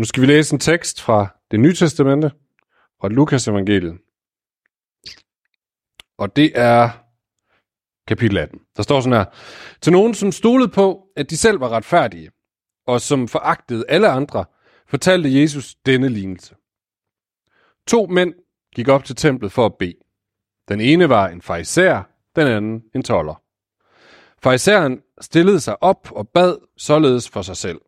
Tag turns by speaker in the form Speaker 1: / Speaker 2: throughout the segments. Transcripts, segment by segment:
Speaker 1: Nu skal vi læse en tekst fra det nye testamente, fra Lukas evangeliet. Og det er kapitel 18. Der står sådan her. Til nogen, som stolede på, at de selv var retfærdige, og som foragtede alle andre, fortalte Jesus denne lignelse. To mænd gik op til templet for at bede. Den ene var en farisæer, den anden en toller. Farisæeren stillede sig op og bad således for sig selv.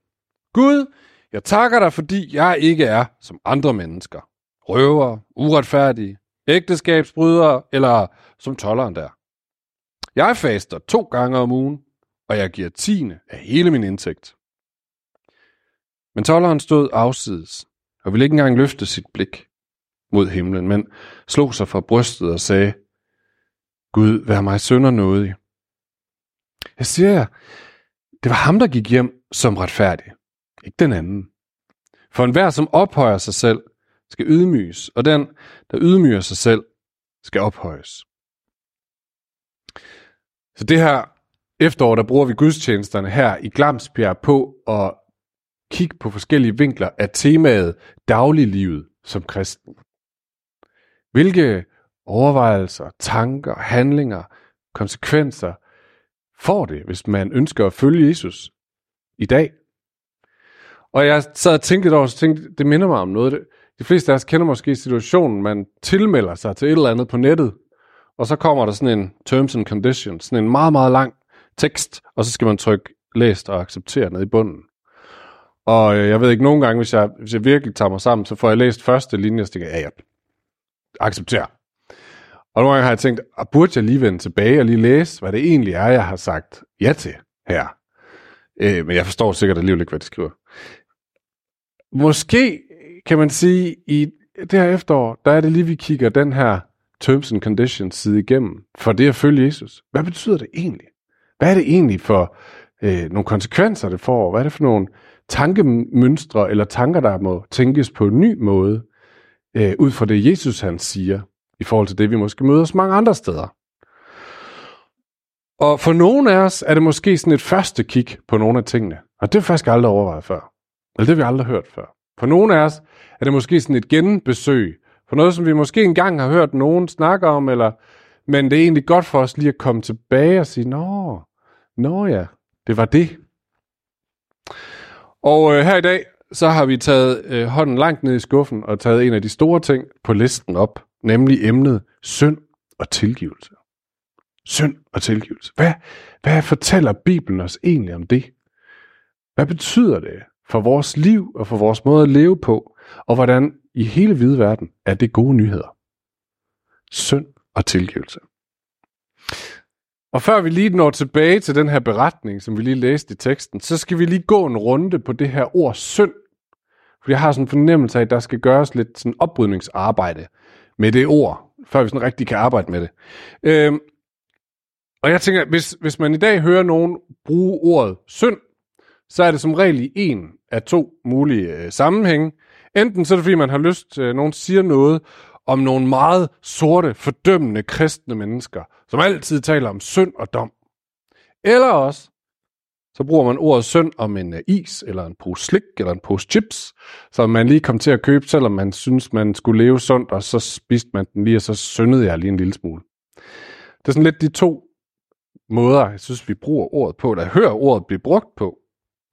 Speaker 1: Gud, jeg takker dig, fordi jeg ikke er som andre mennesker. Røver, uretfærdige, ægteskabsbrydere eller som tolleren der. Jeg faster to gange om ugen, og jeg giver tiende af hele min indtægt. Men tolleren stod afsides og ville ikke engang løfte sit blik mod himlen, men slog sig fra brystet og sagde, Gud, vær mig sønder nådig. Jeg siger jer, det var ham, der gik hjem som retfærdig, ikke den anden. For enhver, som ophøjer sig selv, skal ydmyges, og den, der ydmyger sig selv, skal ophøjes. Så det her efterår, der bruger vi gudstjenesterne her i Glamsbjerg på at kigge på forskellige vinkler af temaet dagliglivet som kristen. Hvilke overvejelser, tanker, handlinger, konsekvenser får det, hvis man ønsker at følge Jesus i dag? Og jeg sad og tænkte lidt over, så tænkte, det minder mig om noget. De fleste af os kender måske situationen, man tilmelder sig til et eller andet på nettet, og så kommer der sådan en terms and conditions, sådan en meget, meget lang tekst, og så skal man trykke læst og acceptere ned i bunden. Og øh, jeg ved ikke, nogle gange, hvis jeg, hvis jeg virkelig tager mig sammen, så får jeg læst første linje, og så tænker jeg, ja, ja, accepterer. Og nogle gange har jeg tænkt, ah, burde jeg lige vende tilbage og lige læse, hvad det egentlig er, jeg har sagt ja til her. Øh, men jeg forstår sikkert alligevel ikke, hvad de skriver. Måske kan man sige, i det her efterår, der er det lige, vi kigger den her terms and conditions side igennem, for det at følge Jesus. Hvad betyder det egentlig? Hvad er det egentlig for øh, nogle konsekvenser, det får? Hvad er det for nogle tankemønstre eller tanker, der må tænkes på en ny måde, øh, ud fra det Jesus han siger, i forhold til det, vi måske møder os mange andre steder? Og for nogle af os er det måske sådan et første kig på nogle af tingene. Og det er faktisk aldrig overvejet før. Eller det har vi aldrig hørt før. For nogle af os er det måske sådan et genbesøg for noget, som vi måske engang har hørt nogen snakke om, eller, men det er egentlig godt for os lige at komme tilbage og sige, nå, nå ja, det var det. Og øh, her i dag, så har vi taget øh, hånden langt ned i skuffen og taget en af de store ting på listen op, nemlig emnet synd og tilgivelse. Synd og tilgivelse. Hvad, hvad fortæller Bibelen os egentlig om det? Hvad betyder det for vores liv og for vores måde at leve på, og hvordan i hele hvide verden er det gode nyheder. Synd og tilgivelse. Og før vi lige når tilbage til den her beretning, som vi lige læste i teksten, så skal vi lige gå en runde på det her ord synd. For jeg har sådan en fornemmelse af, at der skal gøres lidt sådan oprydningsarbejde med det ord, før vi sådan rigtig kan arbejde med det. Øhm, og jeg tænker, hvis, hvis man i dag hører nogen bruge ordet synd, så er det som regel i en af to mulige øh, sammenhænge. Enten så er det, fordi man har lyst øh, nogen siger noget om nogle meget sorte, fordømmende kristne mennesker, som altid taler om synd og dom. Eller også, så bruger man ordet synd om en øh, is, eller en pose slik, eller en pose chips, som man lige kom til at købe, selvom man synes, man skulle leve sundt, og så spiste man den lige, og så syndede jeg lige en lille smule. Det er sådan lidt de to måder, jeg synes, vi bruger ordet på, der hører ordet blive brugt på.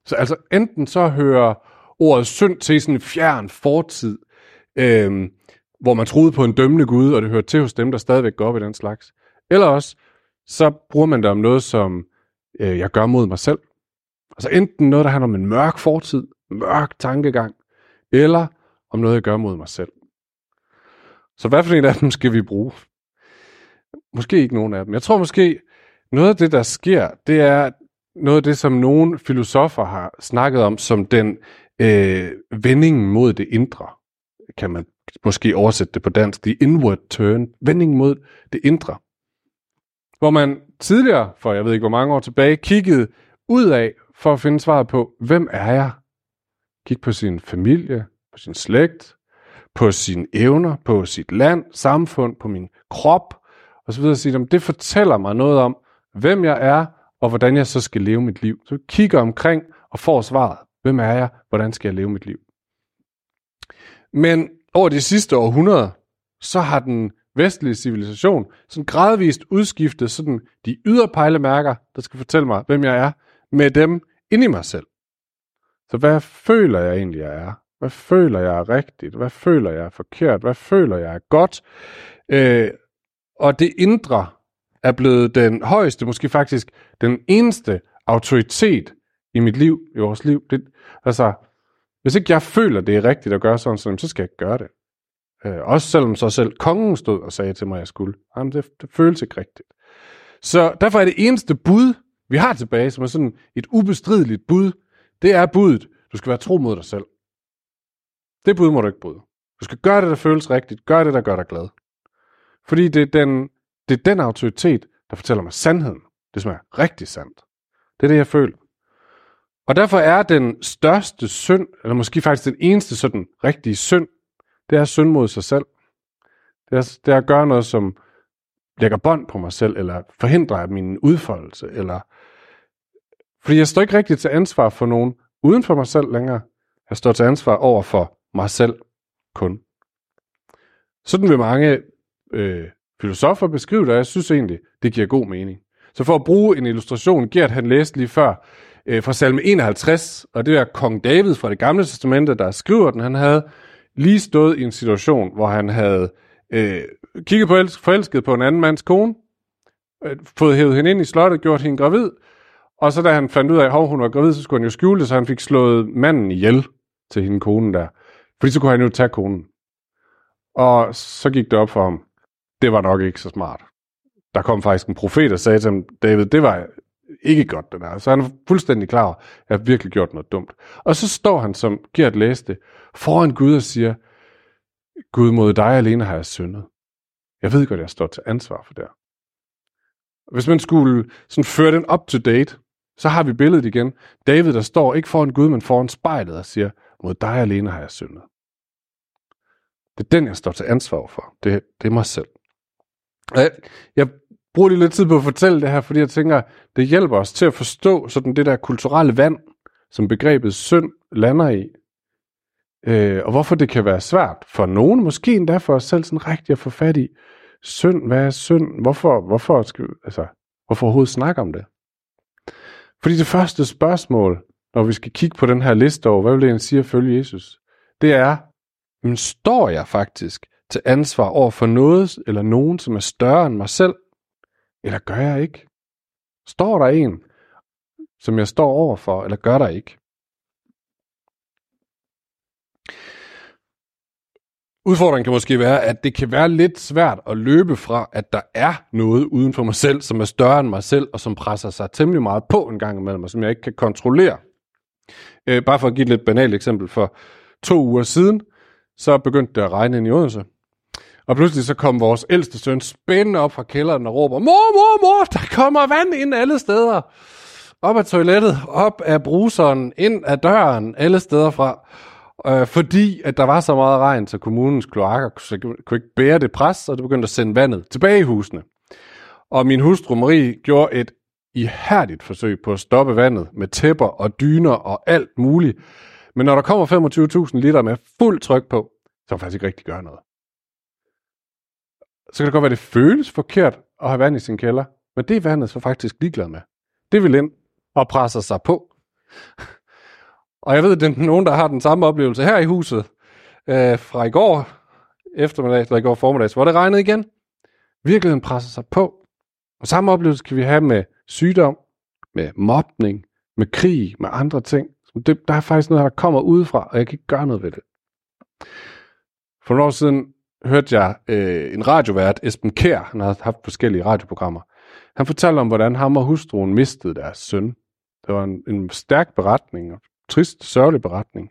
Speaker 1: Så altså enten så hører ordet synd til sådan en fjern fortid, øh, hvor man troede på en dømmende Gud, og det hører til hos dem, der stadigvæk går op i den slags. Eller også, så bruger man det om noget, som øh, jeg gør mod mig selv. Altså enten noget, der handler om en mørk fortid, mørk tankegang, eller om noget, jeg gør mod mig selv. Så hvad for en af dem skal vi bruge? Måske ikke nogen af dem. Jeg tror måske, noget af det, der sker, det er noget af det, som nogle filosofer har snakket om som den øh, vendingen mod det indre, kan man måske oversætte det på dansk, the inward turn, vendingen mod det indre. Hvor man tidligere, for jeg ved ikke hvor mange år tilbage, kiggede ud af for at finde svaret på, hvem er jeg? Kig på sin familie, på sin slægt, på sine evner, på sit land, samfund, på min krop, og så videre. Sige, det fortæller mig noget om, hvem jeg er, og hvordan jeg så skal leve mit liv. Så kigger omkring og får svaret. Hvem er jeg? Hvordan skal jeg leve mit liv? Men over de sidste århundreder, så har den vestlige civilisation sådan gradvist udskiftet sådan de ydre pejlemærker, der skal fortælle mig, hvem jeg er, med dem ind i mig selv. Så hvad føler jeg egentlig, jeg er? Hvad føler jeg er rigtigt? Hvad føler jeg er forkert? Hvad føler jeg er godt? Øh, og det indre er blevet den højeste, måske faktisk den eneste autoritet i mit liv, i vores liv. Det, altså, hvis ikke jeg føler, det er rigtigt at gøre sådan, sådan så skal jeg ikke gøre det. Øh, også selvom så selv kongen stod og sagde til mig, at jeg skulle. Jamen, det, det føles ikke rigtigt. Så derfor er det eneste bud, vi har tilbage, som er sådan et ubestrideligt bud, det er budet, du skal være tro mod dig selv. Det bud må du ikke bryde. Du skal gøre det, der føles rigtigt. Gør det, der gør dig glad. Fordi det er den, det er den autoritet, der fortæller mig sandheden. Det som er rigtig sandt. Det er det, jeg føler. Og derfor er den største synd, eller måske faktisk den eneste sådan rigtige synd, det er synd mod sig selv. Det er, det er at gøre noget, som lægger bånd på mig selv, eller forhindrer min udfoldelse, eller... Fordi jeg står ikke rigtigt til ansvar for nogen uden for mig selv længere. Jeg står til ansvar over for mig selv kun. Sådan vil mange øh, filosofer beskrive det, og jeg synes egentlig, det giver god mening. Så for at bruge en illustration, Gert han læste lige før øh, fra salme 51, og det er kong David fra det gamle testamente, der skriver den. Han havde lige stået i en situation, hvor han havde øh, kigget på forelsket på en anden mands kone, øh, fået hævet hende ind i slottet, gjort hende gravid, og så da han fandt ud af, at hun var gravid, så skulle han jo skjule det, så han fik slået manden ihjel til hende konen der. Fordi så kunne han jo tage konen. Og så gik det op for ham. Det var nok ikke så smart. Der kom faktisk en profet og sagde til ham, David, det var ikke godt det der. Så han er fuldstændig klar at jeg har virkelig gjort noget dumt. Og så står han, som Gert læste, foran Gud og siger, Gud mod dig alene har jeg syndet. Jeg ved godt, jeg står til ansvar for det Hvis man skulle sådan føre den up to date, så har vi billedet igen. David, der står ikke foran Gud, men foran spejlet og siger, mod dig alene har jeg syndet. Det er den, jeg står til ansvar for. Det, det er mig selv. Jeg, jeg bruger lige lidt tid på at fortælle det her, fordi jeg tænker, det hjælper os til at forstå sådan det der kulturelle vand, som begrebet synd lander i. Øh, og hvorfor det kan være svært for nogen, måske endda for os selv, sådan rigtigt at få fat i. Synd, hvad er synd? Hvorfor, hvorfor, skal, altså, hvorfor overhovedet snakke om det? Fordi det første spørgsmål, når vi skal kigge på den her liste over, hvad vil det egentlig sige at følge Jesus? Det er, men står jeg faktisk til ansvar over for noget eller nogen, som er større end mig selv? Eller gør jeg ikke? Står der en, som jeg står over for, eller gør der ikke? Udfordringen kan måske være, at det kan være lidt svært at løbe fra, at der er noget uden for mig selv, som er større end mig selv, og som presser sig temmelig meget på en gang imellem, og som jeg ikke kan kontrollere. Øh, bare for at give et lidt banalt eksempel. For to uger siden, så begyndte det at regne ind i Odense. Og pludselig så kom vores ældste søn spændende op fra kælderen og råber, mor, mor, mor, der kommer vand ind alle steder. Op af toilettet, op af bruseren, ind af døren, alle steder fra. Øh, fordi at der var så meget regn, så kommunens kloakker kunne ikke bære det pres, og det begyndte at sende vandet tilbage i husene. Og min hustru Marie gjorde et ihærdigt forsøg på at stoppe vandet med tæpper og dyner og alt muligt. Men når der kommer 25.000 liter med fuld tryk på, så kan man faktisk ikke rigtig gøre noget. Så kan det godt være, at det føles forkert at have vand i sin kælder, men det er vandet så faktisk ligeglad med. Det vil ind og presser sig på. Og jeg ved, at det er nogen, der har den samme oplevelse her i huset øh, fra i går eftermiddag, eller i går formiddag, hvor det regnede igen. Virkeligheden presser sig på. Og samme oplevelse kan vi have med sygdom, med mobning, med krig, med andre ting. Det, der er faktisk noget, der kommer udefra, og jeg kan ikke gøre noget ved det. For nogle år siden hørte jeg øh, en radiovært, Esben Kær, han har haft forskellige radioprogrammer. Han fortalte om, hvordan ham og hustruen mistede deres søn. Det var en, en stærk beretning, og trist, sørgelig beretning.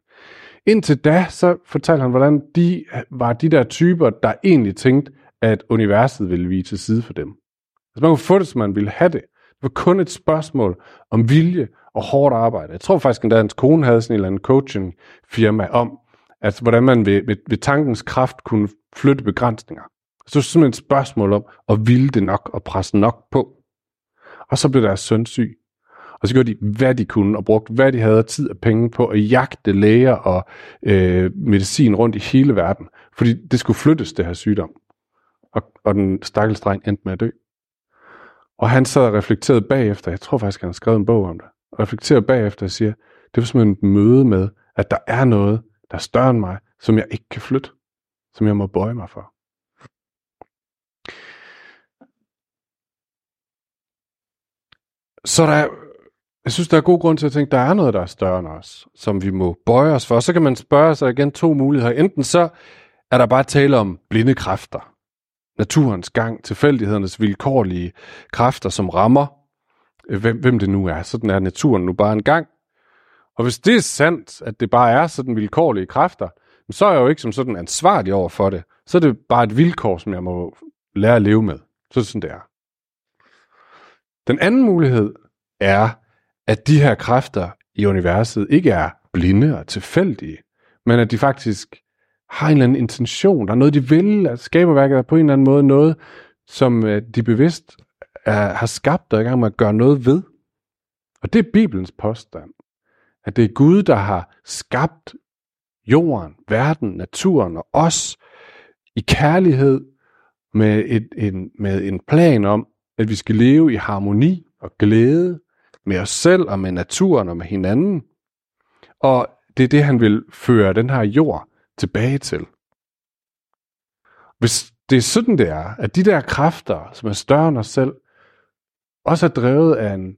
Speaker 1: Indtil da, så fortalte han, hvordan de var de der typer, der egentlig tænkte, at universet ville vige til side for dem. Altså man kunne få det, som man ville have det. Det var kun et spørgsmål om vilje og hårdt arbejde. Jeg tror faktisk, at hans kone havde sådan en eller anden coaching-firma om, Altså, hvordan man ved, ved, ved tankens kraft kunne flytte begrænsninger. Så det er simpelthen et spørgsmål om at ville det nok og presse nok på. Og så blev deres søn syg. Og så gjorde de, hvad de kunne, og brugte, hvad de havde tid og penge på at jagte læger og øh, medicin rundt i hele verden. Fordi det skulle flyttes, det her sygdom. Og, og den stakkels dreng endte med at dø. Og han sad og reflekterede bagefter, jeg tror faktisk, han har skrevet en bog om det, og reflekterede bagefter og siger, det var simpelthen et møde med, at der er noget, der er større end mig, som jeg ikke kan flytte, som jeg må bøje mig for. Så der er, jeg synes, der er god grund til at tænke, der er noget, der er større end os, som vi må bøje os for. Så kan man spørge sig igen to muligheder. Enten så er der bare tale om blinde kræfter, naturens gang, tilfældighedernes vilkårlige kræfter, som rammer, øh, hvem, hvem det nu er. Sådan er naturen nu bare en gang. Og hvis det er sandt, at det bare er sådan vilkårlige kræfter, så er jeg jo ikke som sådan ansvarlig over for det. Så er det bare et vilkår, som jeg må lære at leve med. Så er det sådan, det er. Den anden mulighed er, at de her kræfter i universet ikke er blinde og tilfældige, men at de faktisk har en eller anden intention. Der er noget, de vil, at skaberværket er på en eller anden måde noget, som øh, de bevidst er, har skabt og er i gang med at gøre noget ved. Og det er Bibelens påstand. At det er Gud, der har skabt jorden, verden, naturen og os i kærlighed med, et, en, med en plan om, at vi skal leve i harmoni og glæde med os selv og med naturen og med hinanden. Og det er det, han vil føre den her jord tilbage til. Hvis det er sådan, det er, at de der kræfter, som er større end os selv, også er drevet af en,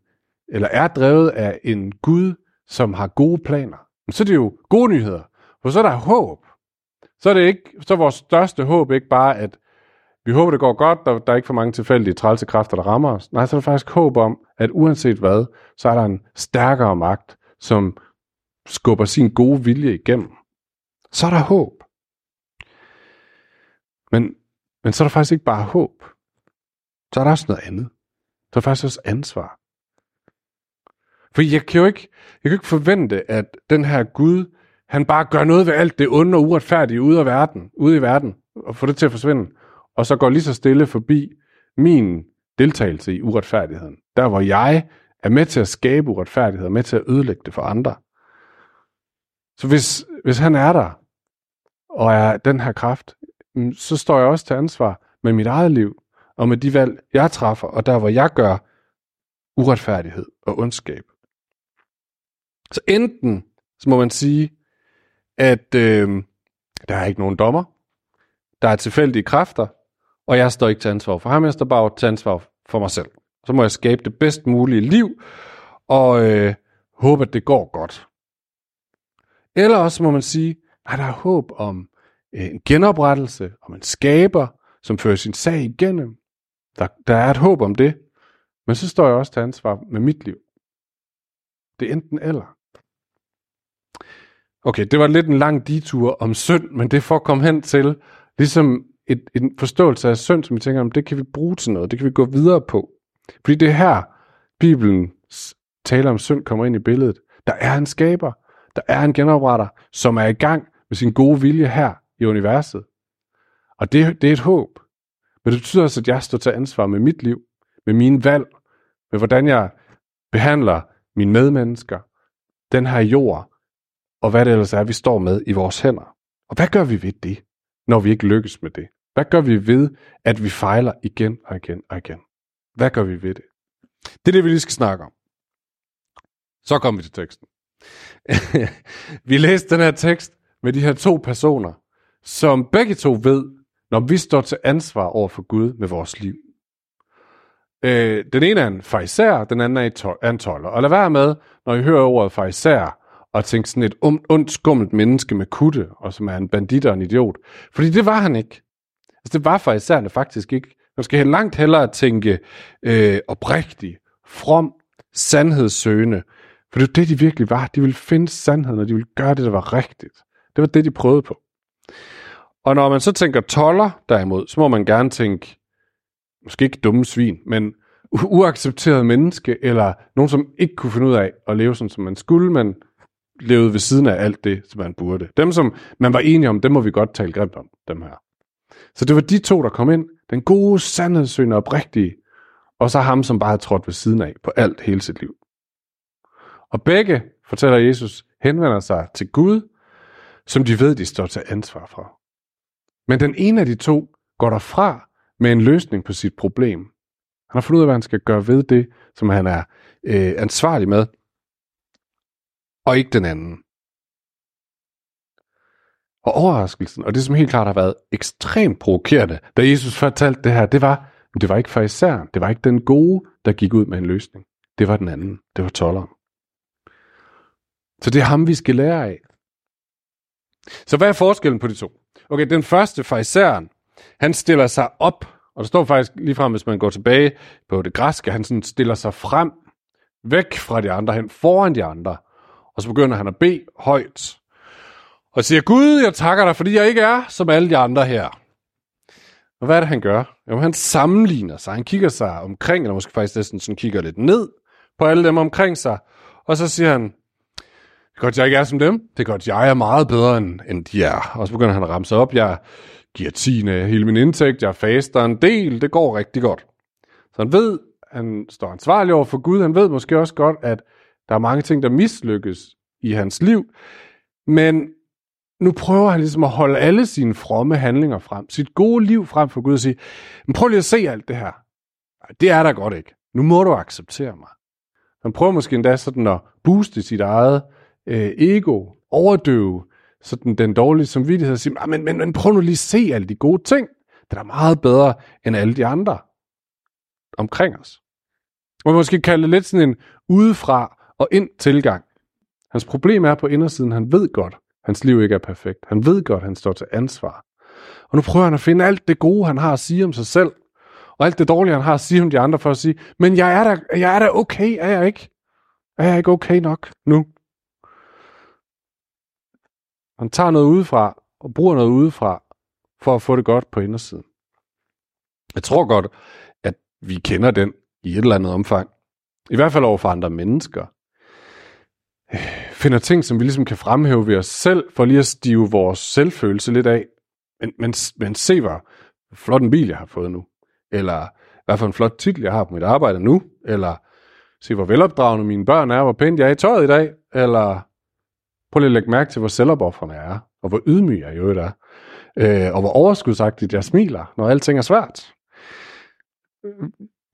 Speaker 1: eller er drevet af en Gud, som har gode planer, så er det jo gode nyheder. For så er der håb. Så er, det ikke, så er vores største håb ikke bare, at vi håber, det går godt, der, der er ikke for mange tilfældige trælse kræfter, der rammer os. Nej, så er der faktisk håb om, at uanset hvad, så er der en stærkere magt, som skubber sin gode vilje igennem. Så er der håb. Men, men så er der faktisk ikke bare håb. Så er der også noget andet. Så er der faktisk også ansvar. For jeg kan jo ikke, jeg kan ikke forvente, at den her Gud, han bare gør noget ved alt det onde og uretfærdige ude, af verden, ude i verden, og får det til at forsvinde og så går lige så stille forbi min deltagelse i uretfærdigheden. Der hvor jeg er med til at skabe uretfærdighed, og med til at ødelægge det for andre. Så hvis, hvis han er der, og er den her kraft, mm, så står jeg også til ansvar med mit eget liv, og med de valg, jeg træffer, og der hvor jeg gør uretfærdighed og ondskab. Så enten, så må man sige, at øh, der er ikke nogen dommer, der er tilfældige kræfter, og jeg står ikke til ansvar for ham, jeg står bare til ansvar for mig selv. Så må jeg skabe det bedst mulige liv, og øh, håbe, at det går godt. Eller også må man sige, at der er håb om øh, en genoprettelse, om en skaber, som fører sin sag igennem. Der, der er et håb om det, men så står jeg også til ansvar med mit liv. Det er enten eller. Okay, det var lidt en lang detur om synd, men det får komme hen til, ligesom et, en forståelse af synd, som vi tænker, om det kan vi bruge til noget, det kan vi gå videre på. Fordi det er her, Bibelen taler om synd kommer ind i billedet. Der er en skaber, der er en genopretter, som er i gang med sin gode vilje her i universet. Og det, det er et håb. Men det betyder også, at jeg står til ansvar med mit liv, med mine valg, med hvordan jeg behandler mine medmennesker, den her jord, og hvad det ellers er, vi står med i vores hænder. Og hvad gør vi ved det, når vi ikke lykkes med det? Hvad gør vi ved, at vi fejler igen og igen og igen? Hvad gør vi ved det? Det er det, vi lige skal snakke om. Så kommer vi til teksten. vi læste den her tekst med de her to personer, som begge to ved, når vi står til ansvar over for Gud med vores liv. Øh, den ene er en fariser, den anden er en toller. Og lad være med, når I hører ordet fariser, og tænke sådan et ondt, skummelt menneske med kutte, og som er en bandit og en idiot. Fordi det var han ikke. Altså, det var for især faktisk ikke. Man skal langt hellere tænke øh, oprigtig, from, sandhedssøgende. For det var det, de virkelig var. De ville finde sandheden, og de ville gøre det, der var rigtigt. Det var det, de prøvede på. Og når man så tænker toller derimod, så må man gerne tænke, måske ikke dumme svin, men uaccepteret menneske, eller nogen, som ikke kunne finde ud af at leve sådan, som man skulle, men levede ved siden af alt det, som man burde. Dem, som man var enige om, dem må vi godt tale grimt om, dem her. Så det var de to, der kom ind. Den gode, sandhedssøgende og oprigtige. Og så ham, som bare havde trådt ved siden af på alt hele sit liv. Og begge, fortæller Jesus, henvender sig til Gud, som de ved, de står til ansvar for. Men den ene af de to går derfra med en løsning på sit problem. Han har fundet ud af, hvad han skal gøre ved det, som han er øh, ansvarlig med, og ikke den anden. Og overraskelsen, og det som helt klart har været ekstremt provokerende, da Jesus fortalte det her, det var, det var ikke farisæren, det var ikke den gode, der gik ud med en løsning. Det var den anden, det var tolleren. Så det er ham, vi skal lære af. Så hvad er forskellen på de to? Okay, den første fariseren, han stiller sig op, og der står faktisk lige frem, hvis man går tilbage på det græske, han sådan stiller sig frem, væk fra de andre, hen foran de andre, og så begynder han at bede højt, og siger, Gud, jeg takker dig, fordi jeg ikke er som alle de andre her. Og hvad er det, han gør? Jo, han sammenligner sig. Han kigger sig omkring, eller måske faktisk næsten sådan kigger lidt ned på alle dem omkring sig. Og så siger han, det er godt, jeg ikke er som dem. Det er godt, jeg er meget bedre, end, end de er. Og så begynder han at ramme sig op. Jeg giver tiende hele min indtægt. Jeg faster en del. Det går rigtig godt. Så han ved, han står ansvarlig over for Gud. Han ved måske også godt, at der er mange ting, der mislykkes i hans liv. Men nu prøver han ligesom at holde alle sine fromme handlinger frem, sit gode liv frem for Gud og sige, men prøv lige at se alt det her. Det er der godt ikke. Nu må du acceptere mig. Han prøver måske endda sådan at booste sit eget øh, ego, overdøve sådan den dårlige samvittighed og sige, ah, men, men, men prøv nu lige at se alle de gode ting. Det er meget bedre end alle de andre omkring os. Man måske kalde det lidt sådan en udefra og ind tilgang. Hans problem er på indersiden, han ved godt, Hans liv ikke er perfekt. Han ved godt, han står til ansvar. Og nu prøver han at finde alt det gode, han har at sige om sig selv, og alt det dårlige, han har at sige om de andre, for at sige, men jeg er da, jeg er da okay, er jeg ikke? Er jeg ikke okay nok nu? Han tager noget udefra, og bruger noget udefra, for at få det godt på indersiden. Jeg tror godt, at vi kender den i et eller andet omfang. I hvert fald over for andre mennesker finder ting, som vi ligesom kan fremhæve ved os selv, for lige at stive vores selvfølelse lidt af. Men, men, men se, hvor flot en bil jeg har fået nu. Eller hvad for en flot titel jeg har på mit arbejde nu. Eller se, hvor velopdragende mine børn er, hvor pænt jeg er i tøjet i dag. Eller prøv lige at lægge mærke til, hvor selvopoffrende jeg er. Og hvor ydmyg jeg i øvrigt er. Øh, og hvor overskudsagtigt jeg smiler, når alting er svært.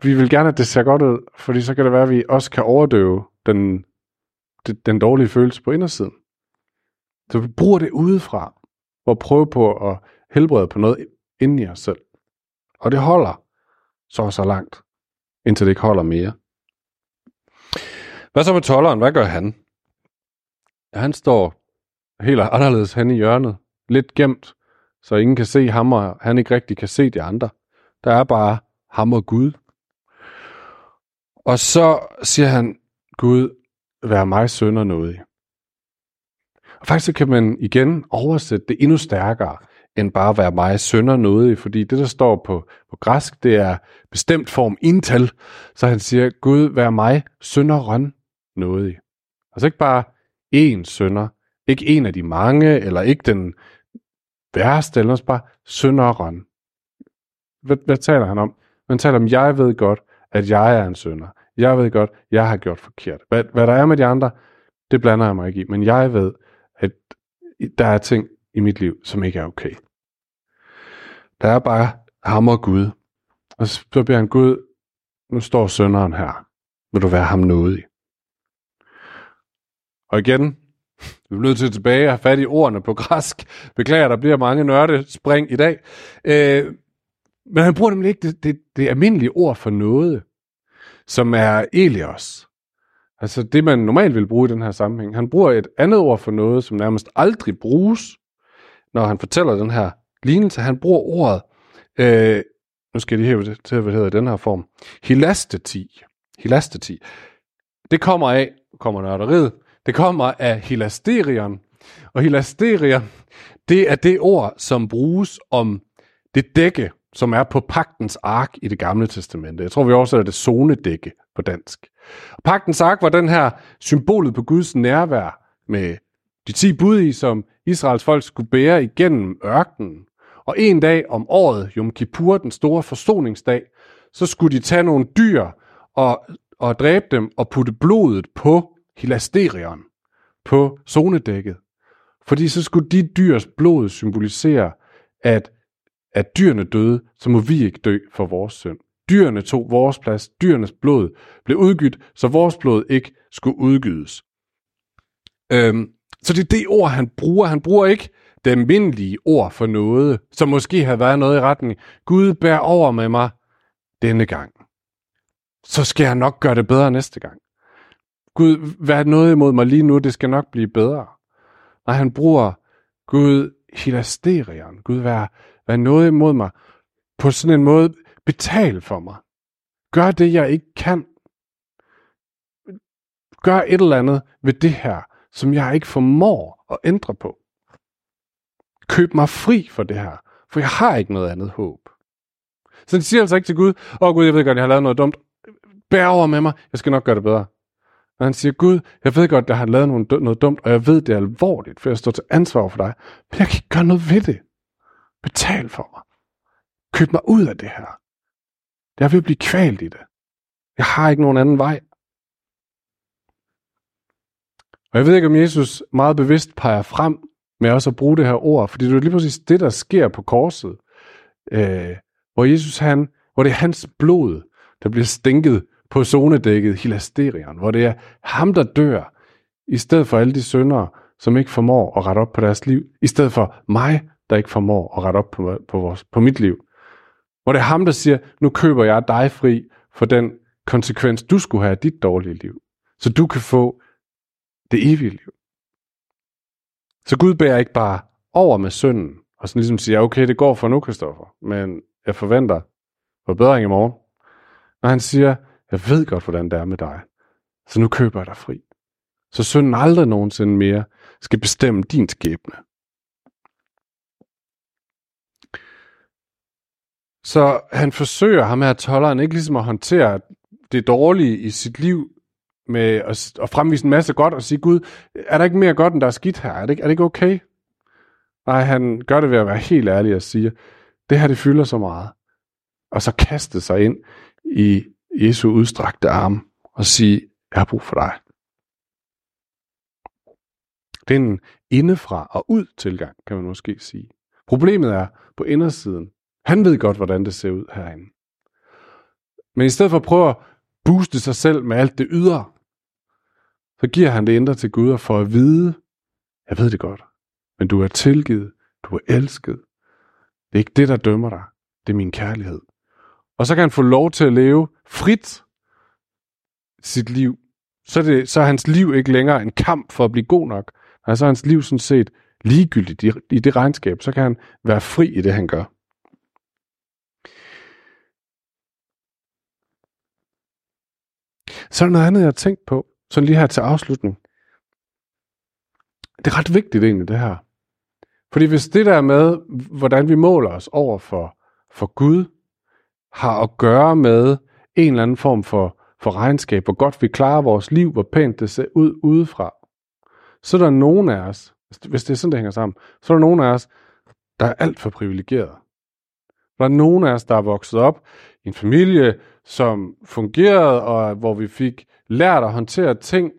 Speaker 1: Vi vil gerne, at det ser godt ud, fordi så kan det være, at vi også kan overdøve den den dårlige følelse på indersiden. Så vi bruger det udefra, og prøver på at helbrede på noget inden i os selv. Og det holder så så langt, indtil det ikke holder mere. Hvad så med tolleren? Hvad gør han? Han står helt anderledes hen i hjørnet, lidt gemt, så ingen kan se ham, og han ikke rigtig kan se de andre. Der er bare ham og Gud. Og så siger han, Gud, være mig sønder noget. Og faktisk kan man igen oversætte det endnu stærkere, end bare være mig sønder noget, fordi det, der står på, på græsk, det er bestemt form intal, så han siger, Gud, vær mig sønderen noget. Altså ikke bare én sønder, ikke en af de mange, eller ikke den værste, eller bare sønderen. Hvad, hvad taler han om? Han taler om, jeg ved godt, at jeg er en sønder. Jeg ved godt, jeg har gjort forkert. Hvad, hvad der er med de andre, det blander jeg mig ikke i. Men jeg ved, at der er ting i mit liv, som ikke er okay. Der er bare ham og Gud. Og så bliver han Gud, nu står sønderen her. Vil du være ham nådig? Og igen, vi er nødt til tilbage og have fat i ordene på græsk. Beklager, der bliver mange nørde spring i dag. Øh, men han bruger nemlig ikke det, det, det almindelige ord for noget som er Elios. Altså det, man normalt vil bruge i den her sammenhæng. Han bruger et andet ord for noget, som nærmest aldrig bruges, når han fortæller den her lignelse. Han bruger ordet, øh, nu skal jeg lige hæve det til, hvad det hedder i den her form, hilasteti. Hilasteti. Det kommer af, kommer nørderiet, det kommer af hilasterion. Og hilasterion, det er det ord, som bruges om det dække, som er på pagtens ark i det gamle testamente. Jeg tror, vi oversætter det zonedække på dansk. Og pagtens ark var den her symbolet på Guds nærvær med de ti bud i, som Israels folk skulle bære igennem ørkenen. Og en dag om året, Yom Kippur, den store forsoningsdag, så skulle de tage nogle dyr og, og dræbe dem og putte blodet på hilasterion på zonedækket. Fordi så skulle de dyrs blod symbolisere, at, at dyrene døde, så må vi ikke dø for vores synd. Dyrene tog vores plads, dyrenes blod blev udgydt, så vores blod ikke skulle udgydes. Øhm, så det er det ord, han bruger. Han bruger ikke det almindelige ord for noget, som måske har været noget i retning. Gud bær over med mig denne gang. Så skal jeg nok gøre det bedre næste gang. Gud, vær noget imod mig lige nu, det skal nok blive bedre. Nej, han bruger Gud hilasterion. Gud, vær, vær noget imod mig. På sådan en måde, betal for mig. Gør det, jeg ikke kan. Gør et eller andet ved det her, som jeg ikke formår at ændre på. Køb mig fri for det her, for jeg har ikke noget andet håb. Så de siger altså ikke til Gud, åh oh, Gud, jeg ved godt, jeg har lavet noget dumt. Bær over med mig, jeg skal nok gøre det bedre. Og han siger, Gud, jeg ved godt, at jeg har lavet noget, noget dumt, og jeg ved, det er alvorligt, for jeg står til ansvar for dig. Men jeg kan ikke gøre noget ved det. Betal for mig. Køb mig ud af det her. Jeg vil blive kvalt i det. Jeg har ikke nogen anden vej. Og jeg ved ikke, om Jesus meget bevidst peger frem med også at bruge det her ord, fordi det er lige præcis det, der sker på korset, øh, hvor Jesus han, hvor det er hans blod, der bliver stænket på zonedækket hilasterion, hvor det er ham, der dør, i stedet for alle de syndere, som ikke formår at rette op på deres liv, i stedet for mig, der ikke formår at rette op på, på, vores, på mit liv. Hvor det er ham, der siger, nu køber jeg dig fri for den konsekvens, du skulle have af dit dårlige liv. Så du kan få det evige liv. Så Gud bærer ikke bare over med synden, og sådan ligesom siger, okay, det går for nu, Kristoffer, men jeg forventer forbedring i morgen. Når han siger, jeg ved godt, hvordan det er med dig, så nu køber jeg dig fri. Så synden aldrig nogensinde mere skal bestemme din skæbne. Så han forsøger ham her tolleren ikke ligesom at håndtere det dårlige i sit liv med at, at fremvise en masse godt og sige, Gud, er der ikke mere godt, end der er skidt her? Er det, ikke, er det ikke okay? Nej, han gør det ved at være helt ærlig og sige, det her det fylder så meget. Og så kaste sig ind i Jesu udstrakte arm og sige, jeg har brug for dig. Det er en indefra og ud tilgang, kan man måske sige. Problemet er på indersiden. Han ved godt, hvordan det ser ud herinde. Men i stedet for at prøve at booste sig selv med alt det ydre, så giver han det indre til Gud og får at vide, jeg ved det godt, men du er tilgivet, du er elsket. Det er ikke det, der dømmer dig. Det er min kærlighed. Og så kan han få lov til at leve frit sit liv. Så er, det, så er hans liv ikke længere en kamp for at blive god nok. Altså så er hans liv sådan set ligegyldigt i, i det regnskab. Så kan han være fri i det, han gør. Så er der noget andet, jeg har tænkt på, så lige her til afslutning. Det er ret vigtigt egentlig, det her. Fordi hvis det der med, hvordan vi måler os over for, for Gud, har at gøre med en eller anden form for, for regnskab, hvor godt vi klarer vores liv, hvor pænt det ser ud udefra, så er der nogen af os, hvis det er sådan, det hænger sammen, så er der nogen af os, der er alt for privilegeret. Der er nogen af os, der er vokset op i en familie, som fungerede, og hvor vi fik lært at håndtere ting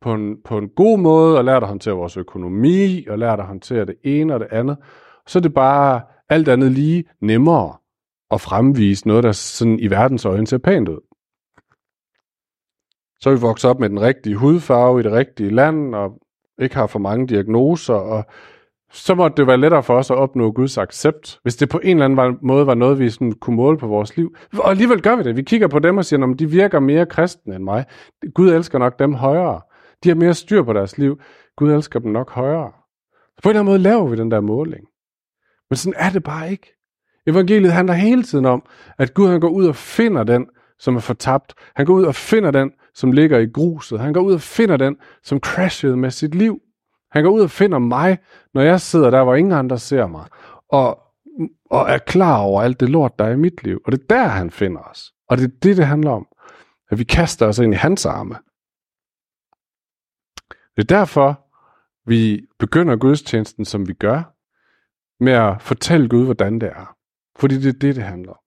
Speaker 1: på en, på en god måde, og lært at håndtere vores økonomi, og lært at håndtere det ene og det andet. Så er det bare alt andet lige nemmere at fremvise noget, der sådan i verdens øjne ser pænt ud. Så er vi vokset op med den rigtige hudfarve i det rigtige land, og ikke har for mange diagnoser, og så måtte det være lettere for os at opnå Guds accept, hvis det på en eller anden måde var noget, vi sådan kunne måle på vores liv. Og alligevel gør vi det. Vi kigger på dem og siger, at de virker mere kristne end mig. Gud elsker nok dem højere. De har mere styr på deres liv. Gud elsker dem nok højere. Så på en eller anden måde laver vi den der måling. Men sådan er det bare ikke. Evangeliet handler hele tiden om, at Gud han går ud og finder den, som er fortabt. Han går ud og finder den, som ligger i gruset. Han går ud og finder den, som crashede med sit liv. Han går ud og finder mig, når jeg sidder der, hvor ingen andre ser mig, og, og er klar over alt det lort, der er i mit liv. Og det er der, han finder os. Og det er det, det handler om. At vi kaster os ind i hans arme. Det er derfor, vi begynder gudstjenesten, som vi gør, med at fortælle Gud, hvordan det er. Fordi det er det, det handler om.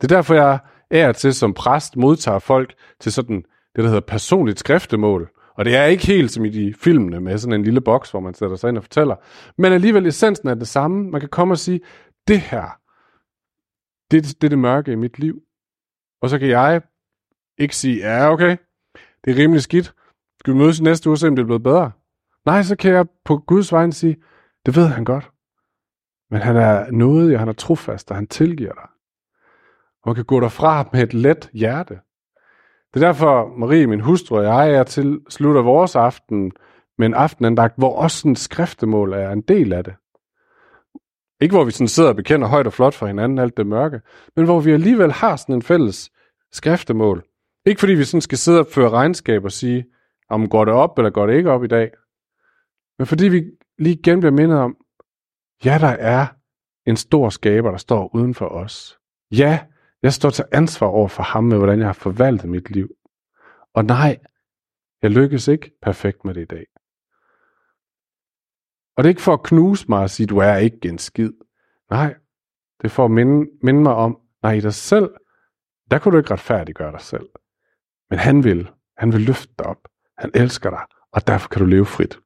Speaker 1: Det er derfor, jeg er til som præst modtager folk til sådan det, der hedder personligt skriftemål, og det er ikke helt som i de filmene med sådan en lille boks, hvor man sætter sig ind og fortæller. Men alligevel essensen er det samme. Man kan komme og sige, det her, det, det er det mørke i mit liv. Og så kan jeg ikke sige, ja okay, det er rimelig skidt. Skal vi mødes næste uge, se om det er blevet bedre? Nej, så kan jeg på Guds vegne sige, det ved han godt. Men han er noget, og han er trofast, og han tilgiver dig. Og man kan gå derfra med et let hjerte. Det er derfor, Marie, min hustru og jeg, er til slutter vores aften med en aftenandagt, hvor også en skriftemål er en del af det. Ikke hvor vi sådan sidder og bekender højt og flot for hinanden alt det mørke, men hvor vi alligevel har sådan en fælles skriftemål. Ikke fordi vi sådan skal sidde og føre regnskab og sige, om går det op eller går det ikke op i dag. Men fordi vi lige igen bliver mindet om, ja, der er en stor skaber, der står uden for os. Ja, jeg står til ansvar over for ham med, hvordan jeg har forvaltet mit liv. Og nej, jeg lykkes ikke perfekt med det i dag. Og det er ikke for at knuse mig og sige, du er ikke en skid. Nej, det er for at minde, minde mig om, nej, i dig selv, der kunne du ikke retfærdiggøre dig selv. Men han vil. Han vil løfte dig op. Han elsker dig, og derfor kan du leve frit.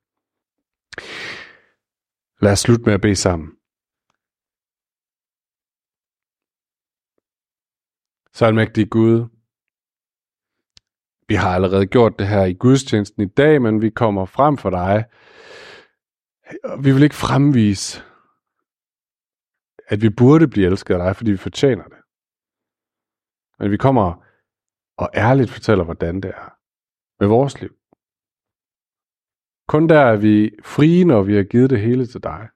Speaker 1: Lad os slutte med at bede sammen. Så almægtig Gud, vi har allerede gjort det her i gudstjenesten i dag, men vi kommer frem for dig. Vi vil ikke fremvise, at vi burde blive elsket af dig, fordi vi fortjener det. Men vi kommer og ærligt fortæller, hvordan det er med vores liv. Kun der er vi frie, når vi har givet det hele til dig.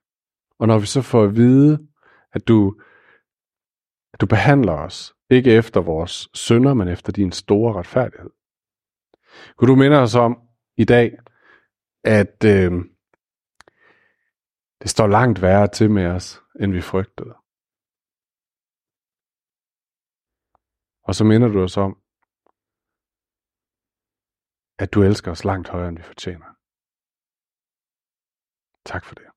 Speaker 1: Og når vi så får at vide, at du, at du behandler os, ikke efter vores sønder, men efter din store retfærdighed. Kunne du minde os om i dag, at øh, det står langt værre til med os, end vi frygtede. Og så minder du os om, at du elsker os langt højere, end vi fortjener. Tak for det.